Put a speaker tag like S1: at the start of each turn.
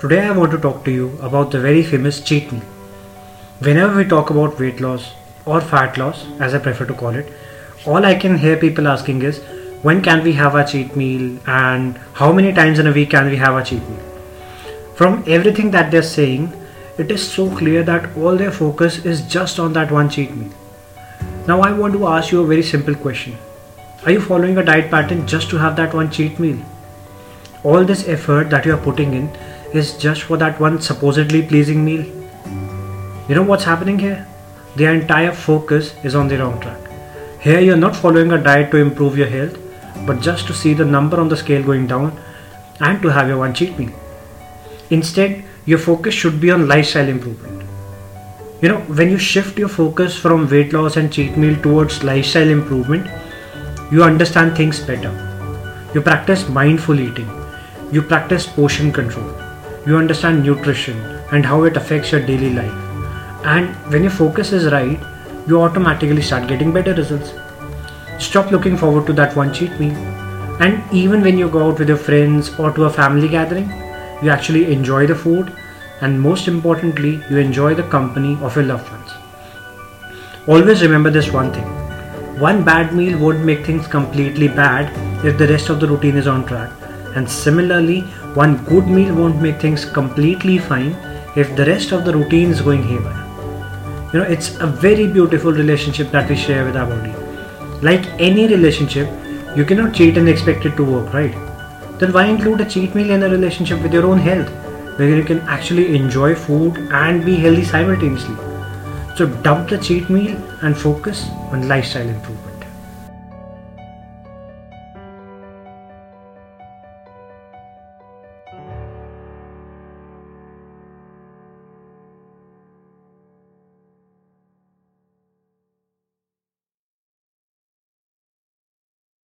S1: Today I want to talk to you about the very famous cheat meal. Whenever we talk about weight loss or fat loss, as I prefer to call it, all I can hear people asking is when can we have a cheat meal and how many times in a week can we have a cheat meal? From everything that they're saying, it is so clear that all their focus is just on that one cheat meal. Now I want to ask you a very simple question. Are you following a diet pattern just to have that one cheat meal? All this effort that you are putting in is just for that one supposedly pleasing meal. You know what's happening here? Their entire focus is on the wrong track. Here you're not following a diet to improve your health, but just to see the number on the scale going down and to have your one cheat meal. Instead, your focus should be on lifestyle improvement you know when you shift your focus from weight loss and cheat meal towards lifestyle improvement you understand things better you practice mindful eating you practice portion control you understand nutrition and how it affects your daily life. And when your focus is right you automatically start getting better results. Stop looking forward to that one cheat meal. And even when you go out with your friends or to a family gathering you actually enjoy the food and most importantly, you enjoy the company of your loved ones. Always remember this one thing. One bad meal won't make things completely bad if the rest of the routine is on track, and similarly, one good meal won't make things completely fine if the rest of the routine is going haywire. You know, it's a very beautiful relationship that we share with our body. Like any relationship, you cannot cheat and expect it to work, right? Then why include a cheat meal in a relationship with your own health? where you can actually enjoy food and be healthy simultaneously. So dump the cheat meal and focus on lifestyle improvement.